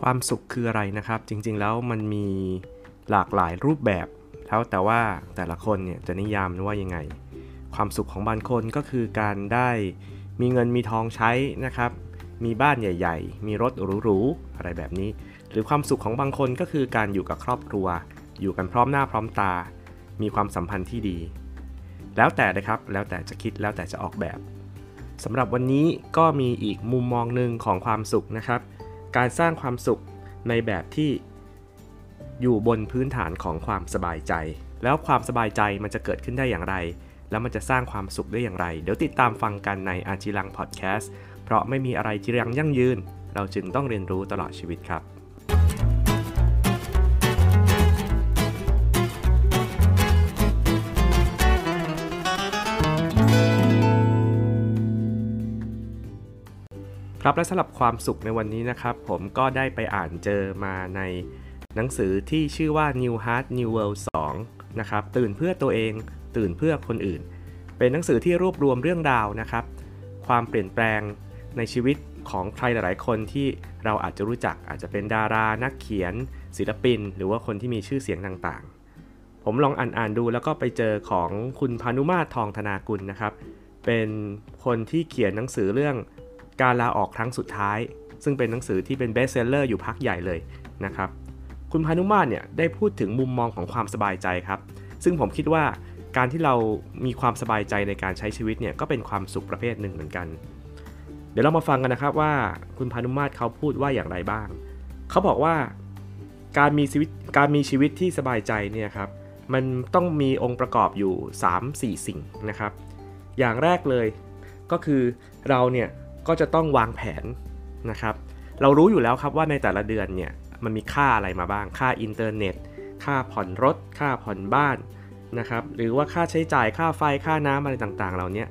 ความสุขคืออะไรนะครับ จริงๆแล้วมันมีหลากหลายรูปแบบ แล้วแต่ว่าแต่ละคนเนี่ยจะนิยามว่ายังไง ความสุขของบางคนก็คือการได้มีเงินมีทองใช้นะครับ มีบ้านใหญ่ ๆ มีรถหรูๆอะไรแบบนี้ หรือความสุขของบางคนก็คือการอยู่กับครอบครัว อยู่กันพร้อมหน้าพร้อมตา มีความสัมพันธ์ที่ดี แล้วแต่นะครับ แล้วแต่จะคิดแล้วแต่จะออกแบบสำหรับวันนี้ก็มีอีกมุมมองหนึ่งของความสุขนะครับ การสร้างความสุขในแบบที่อยู่บนพื้นฐานของความสบายใจ แล้วความสบายใจมันจะเกิดขึ้นได้อย่างไร แล้วมันจะสร้างความสุขได้อย่างไร เดี๋ยวติดตามฟังกันในอาจิลังพอดแคสต์เพราะไม่มีอะไรจิรังยั่งยืน เราจึงต้องเรียนรู้ตลอดชีวิตครับ ครับและสำหรับความสุขในวันนี้นะครับ ผมก็ได้ไปอ่านเจอมาในหนังสือที่ชื่อว่า New Heart New World 2 นะครับ ตื่นเพื่อตัวเองตื่นเพื่อคนอื่น เป็นหนังสือที่รวบรวมเรื่องราวนะครับ ความเปลี่ยนแปลงในชีวิตของใครหลาย ๆ คนที่เราอาจจะรู้จักอาจจะเป็นดารานักเขียน ศิลปิน หรือว่าคนที่มีชื่อเสียงต่างๆ ผมลองอ่านอ่านดูแล้วก็ไปเจอของคุณพานุมาตรทองธนากุลนะครับ เป็นคนที่เขียนหนังสือเรื่อง การลาออกครั้งสุดท้าย ซึ่งเป็นหนังสือที่เป็น bestseller อยู่พักใหญ่เลยนะครับคุณภาณุมาศเนี่ยได้พูดถึงมุมมองของความสบายใจครับ ซึ่งผมคิดว่าการที่เรามีความสบายใจในการใช้ชีวิตเนี่ยก็เป็นความสุขประเภทหนึ่งเหมือนกัน เดี๋ยวเรามาฟังกันนะครับว่าคุณภาณุมาศเขาพูดว่าอย่างไรบ้าง เขาบอกว่าการมีชีวิตการมีชีวิตที่สบายใจเนี่ยครับมันต้องมีองค์ประกอบอยู่ 3-4 สิ่งนะครับ อย่างแรกเลยก็คือเราเนี่ย ก็จะต้องวางแผนนะครับ เรารู้อยู่แล้วครับว่าในแต่ละเดือนเนี่ยมันมีค่าอะไรมาบ้าง ค่าอินเทอร์เน็ต ค่าผ่อนรถ ค่าผ่อนบ้านนะครับ หรือว่าค่าใช้จ่าย ค่าไฟ ค่าน้ำอะไรต่างๆ เหล่านี้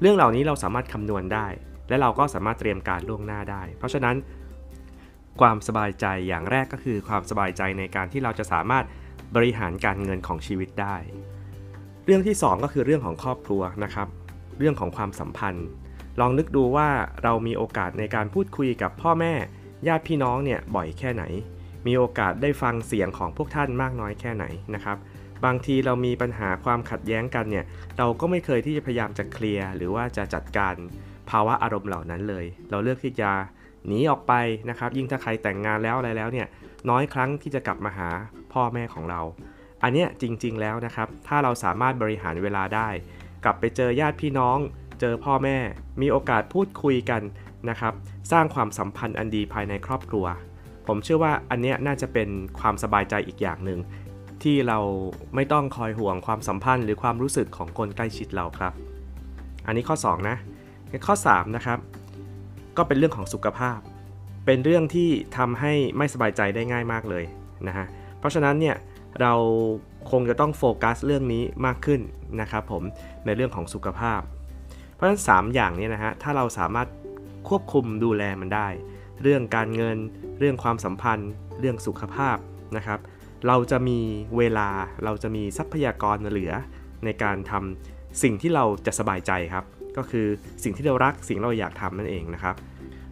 เรื่องเหล่านี้เราสามารถคำนวณได้ และเราก็สามารถเตรียมการล่วงหน้าได้ เพราะฉะนั้น ความสบายใจอย่างแรกก็คือความสบายใจในการที่เราจะสามารถบริหารการเงินของชีวิตได้ เรื่องที่ 2 ก็คือเรื่องของครอบครัวนะครับ เรื่องของความสัมพันธ์ ลองนึกดูว่าเรามีโอกาสในการพูดคุยกับพ่อแม่ ญาติพี่น้องเนี่ยบ่อยแค่ไหน มีโอกาสได้ฟังเสียงของพวกท่านมากน้อยแค่ไหนนะครับบางทีเรามีปัญหาความขัดแย้งกันเนี่ยเราก็ไม่เคยที่จะพยายามจะเคลียร์หรือว่าจะจัดการภาวะอารมณ์เหล่านั้นเลย เราเลือกที่จะหนีออกไปนะครับ ยิ่งถ้าใครแต่งงานแล้วอะไรแล้วเนี่ยน้อยครั้งที่จะกลับมาหาพ่อแม่ของเรา อันเนี้ยจริงๆแล้วนะครับ ถ้าเราสามารถบริหารเวลาได้ กลับไปเจอญาติพี่น้อง เจอพ่อแม่ มีโอกาสพูดคุยกันนะครับ สร้างความสัมพันธ์อันดีภายในครอบครัว ผมเชื่อว่าอันนี้น่าจะเป็นความสบายใจอีกอย่างหนึ่งที่เราไม่ต้องคอยห่วงความสัมพันธ์หรือความรู้สึกของคนใกล้ชิดเราครับ อันนี้ข้อ 2 นะ ข้อ 3 นะครับ ก็เป็นเรื่องของสุขภาพ เป็นเรื่องที่ทำให้ไม่สบายใจได้ง่ายมากเลยนะฮะ เพราะฉะนั้นเนี่ยเราคงจะต้องโฟกัสเรื่องนี้มากขึ้นนะครับผมในเรื่องของสุขภาพ เพราะฉะนั้น 3 อย่างนี้นะฮะถ้าเราสามารถควบคุมดูแลมันได้ เรื่องการเงิน เรื่องความสัมพันธ์ เรื่องสุขภาพนะครับ เราจะมีเวลาเราจะมีทรัพยากรเหลือ ในการทำสิ่งที่เราจะสบายใจครับ ก็คือสิ่งที่เรารักสิ่งเราอยากทำนั่นเองนะครับ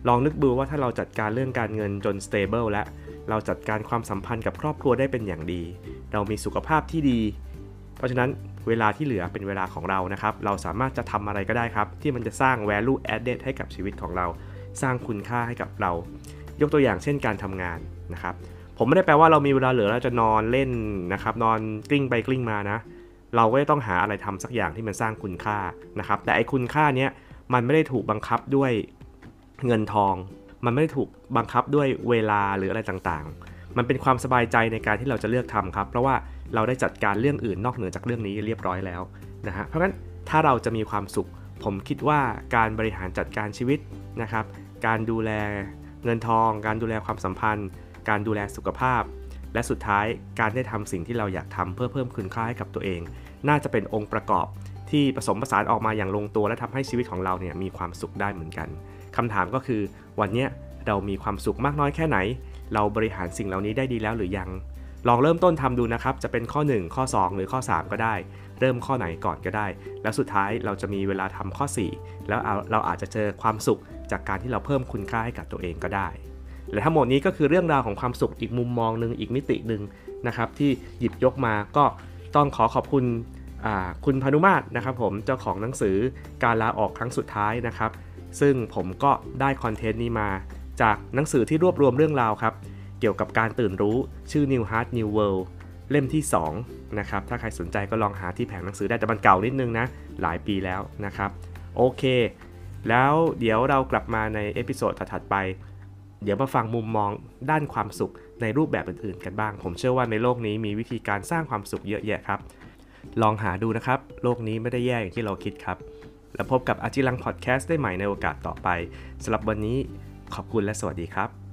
ลองนึกดูว่าถ้าเราจัดการเรื่องการเงินจน stable และเราจัดการความสัมพันธ์กับครอบครัวได้เป็นอย่างดี เรามีสุขภาพที่ดี เพราะฉะนั้น เวลาที่เหลือเป็นเวลาของเรานะครับ เราสามารถจะทำอะไรก็ได้ครับ ที่มันจะสร้าง value added ให้กับชีวิตของเรา สร้างคุณค่าให้กับเรา ยกตัวอย่างเช่นการทำงานนะครับ ผมไม่ได้แปลว่าเรามีเวลาเหลือเราจะนอนเล่นนะครับนอนกลิ้งไปกลิ้งมานะ เราก็ต้องหาอะไรทำสักอย่างที่มันสร้างคุณค่านะครับ แต่ไอ้คุณค่านี้มันไม่ได้ถูกบังคับด้วยเงินทอง มันไม่ได้ถูกบังคับด้วยเวลาหรืออะไรต่างๆ มันเป็นความสบายใจในการที่เราจะเลือกทำครับ เพราะว่าเราได้จัดการเรื่องอื่นนอกเหนือจากเรื่องนี้เรียบร้อยแล้วนะฮะเพราะงั้นถ้าเราจะมีความสุข ผมคิดว่าการบริหารจัดการชีวิตนะครับ การดูแลเงินทอง การดูแลความสัมพันธ์ การดูแลสุขภาพ และสุดท้ายการได้ทำสิ่งที่เราอยากทำเพื่อเพิ่มคุณค่าให้กับตัวเอง น่าจะเป็นองค์ประกอบที่ผสมผสานออกมาอย่างลงตัว และทำให้ชีวิตของเราเนี่ยมีความสุขได้เหมือนกันคำถามก็คือวันนี้เรามีความสุขมากน้อยแค่ไหน เราบริหารสิ่งเหล่านี้ได้ดีแล้วหรือยัง ลองเริ่มต้นทำดูนะครับ จะเป็นข้อ 1 ข้อ 2 หรือข้อ 3 ก็ได้ เริ่มข้อไหนก่อนก็ได้ แล้วสุดท้ายเราจะมีเวลาทำข้อ 4 แล้วเราอาจจะเจอความสุขจากการที่เราเพิ่มคุณค่าให้กับตัวเองก็ได้ และทั้งหมดนี้ก็คือเรื่องราวของความสุขอีกมุมมองหนึ่งอีกมิติหนึ่งนะครับที่หยิบยกมาก็ต้องขอขอบคุณคุณพานุมาตรนะครับผมเจ้าของหนังสือการลาออกครั้งสุดท้ายนะครับ ซึ่งผมก็ได้คอนเทนต์นี้มา จากหนังสือที่รวบรวมเรื่องราวครับ เกี่ยวกับการตื่นรู้ชื่อ New Heart New World เล่มที่ 2 นะครับ ถ้าใครสนใจก็ลองหาที่แผงหนังสือได้แต่มันเก่านิดนึงนะ หลายปีแล้วนะครับ โอเค แล้วเดี๋ยวเรากลับมาใน episode ถัดไป เดี๋ยวมาฟังมุมมองด้านความสุขในรูปแบบอื่นๆ กันบ้าง ผมเชื่อว่าในโลกนี้มีวิธีการสร้างความสุขเยอะแยะครับ ลองหาดูนะครับ โลกนี้ไม่ได้แย่อย่างที่เราคิดครับ แล้วพบกับอาจิลังพอดแคสต์ได้ใหม่ในโอกาสต่อไปสำหรับวันนี้ ขอบคุณและสวัสดีครับ